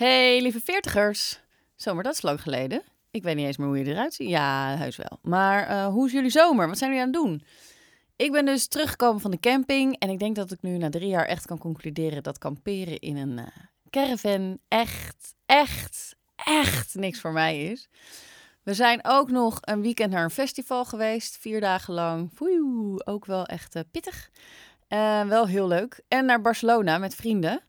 Hey, lieve veertigers. Zomer, dat is lang geleden. Ik weet niet eens meer hoe je eruit ziet. Ja, heus wel. Maar uh, hoe is jullie zomer? Wat zijn jullie aan het doen? Ik ben dus teruggekomen van de camping. En ik denk dat ik nu na drie jaar echt kan concluderen dat kamperen in een uh, caravan echt, echt, echt niks voor mij is. We zijn ook nog een weekend naar een festival geweest. Vier dagen lang. Foei, ook wel echt uh, pittig. wel heel leuk. En naar Barcelona met vrienden.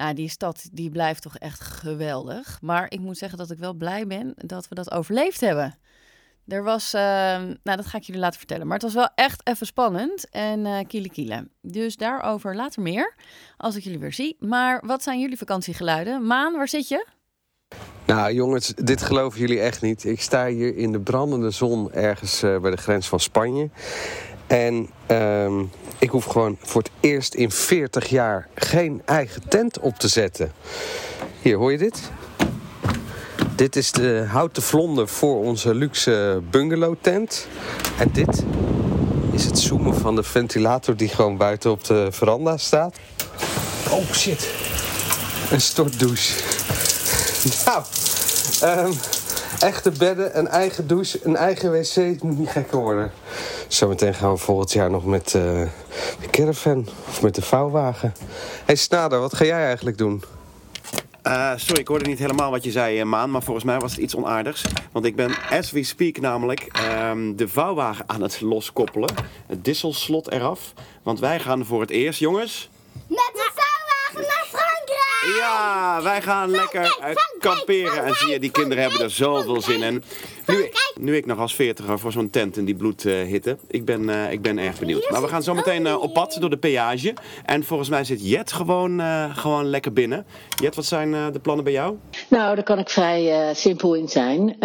Ja, die stad die blijft toch echt geweldig. Maar ik moet zeggen dat ik wel blij ben dat we dat overleefd hebben. Er was, uh, nou dat ga ik jullie laten vertellen. Maar het was wel echt even spannend en uh, kiele kiele. Dus daarover later meer, als ik jullie weer zie. Maar wat zijn jullie vakantiegeluiden? Maan, waar zit je? Nou jongens, dit geloven jullie echt niet. Ik sta hier in de brandende zon ergens uh, bij de grens van Spanje. En uh, ik hoef gewoon voor het eerst in 40 jaar geen eigen tent op te zetten. Hier, hoor je dit? Dit is de houten vlonder voor onze luxe bungalow tent. En dit is het zoomen van de ventilator die gewoon buiten op de veranda staat. Oh shit. Een stortdouche. nou, um, echte bedden, een eigen douche, een eigen wc. Het moet niet gekker worden. Zometeen gaan we volgend jaar nog met uh, de caravan of met de vouwwagen. hey Snader, wat ga jij eigenlijk doen? Uh, sorry, ik hoorde niet helemaal wat je zei, Maan, maar volgens mij was het iets onaardigs. Want ik ben, as we speak, namelijk um, de vouwwagen aan het loskoppelen. Het disselslot eraf. Want wij gaan voor het eerst, jongens... Met de vouwwagen naar Frankrijk! Ja, wij gaan lekker uh, kamperen. En zie je, die kinderen hebben er zoveel zin in. Nu, nu ik nog als veertiger voor zo'n tent in die bloedhitte. ik, ben, uh, ik ben erg benieuwd. Maar we gaan zo meteen uh, op pad door de peage. En volgens mij zit Jet gewoon, uh, gewoon lekker binnen. Jet, wat zijn de plannen bij jou? Nou, daar kan ik vrij simpel in zijn.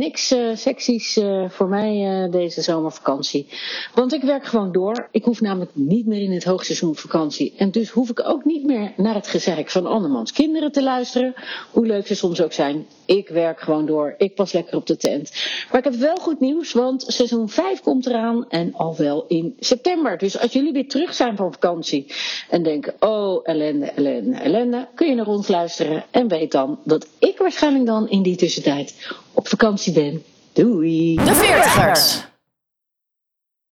Niks seksies voor mij deze zomervakantie. Want ik werk gewoon door. Ik hoef namelijk niet meer in het hoogseizoen vakantie. En dus hoef ik ook niet meer naar het gezeik van andermans kinderen te luisteren. Hoe leuk ze soms ook zijn. Ik werk gewoon door. Ik pas lekker op de tent. Maar ik heb wel goed nieuws, want seizoen 5 komt eraan en al wel in september. Dus als jullie weer terug zijn van vakantie en denken, oh ellende, ellende, ellende, kun je naar ons luisteren en weet dan dat ik waarschijnlijk dan in die tussentijd op vakantie ben. Doei! De Veertigers!